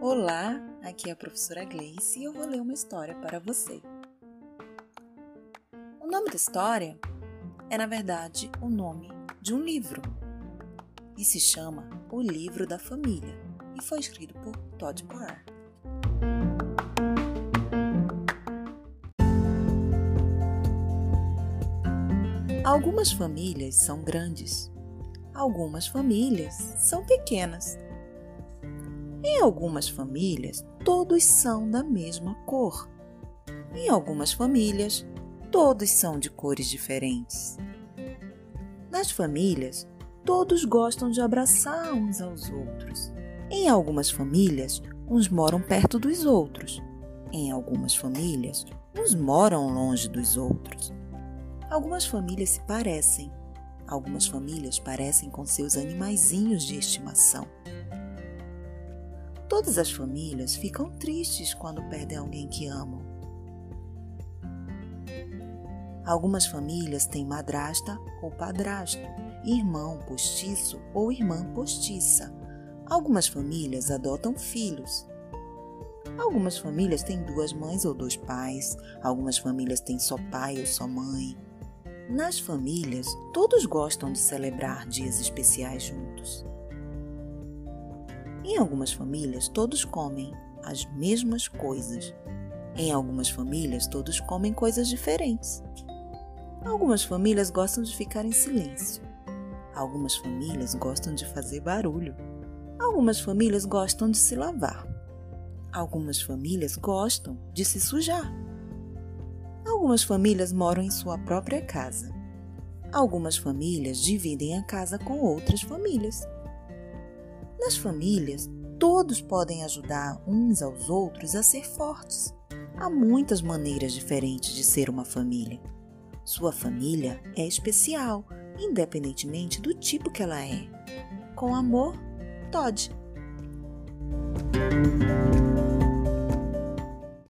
Olá, aqui é a professora Gleice e eu vou ler uma história para você. O nome da história é, na verdade, o nome de um livro e se chama O Livro da Família e foi escrito por Todd Parr. Algumas famílias são grandes, algumas famílias são pequenas em algumas famílias, todos são da mesma cor. Em algumas famílias, todos são de cores diferentes. Nas famílias, todos gostam de abraçar uns aos outros. Em algumas famílias, uns moram perto dos outros. Em algumas famílias, uns moram longe dos outros. Algumas famílias se parecem. Algumas famílias parecem com seus animaizinhos de estimação. Todas as famílias ficam tristes quando perdem alguém que amam. Algumas famílias têm madrasta ou padrasto, irmão postiço ou irmã postiça. Algumas famílias adotam filhos. Algumas famílias têm duas mães ou dois pais. Algumas famílias têm só pai ou só mãe. Nas famílias, todos gostam de celebrar dias especiais juntos. Em algumas famílias, todos comem as mesmas coisas. Em algumas famílias, todos comem coisas diferentes. Algumas famílias gostam de ficar em silêncio. Algumas famílias gostam de fazer barulho. Algumas famílias gostam de se lavar. Algumas famílias gostam de se sujar. Algumas famílias moram em sua própria casa. Algumas famílias dividem a casa com outras famílias. Nas famílias, todos podem ajudar uns aos outros a ser fortes. Há muitas maneiras diferentes de ser uma família. Sua família é especial, independentemente do tipo que ela é. Com amor, Todd.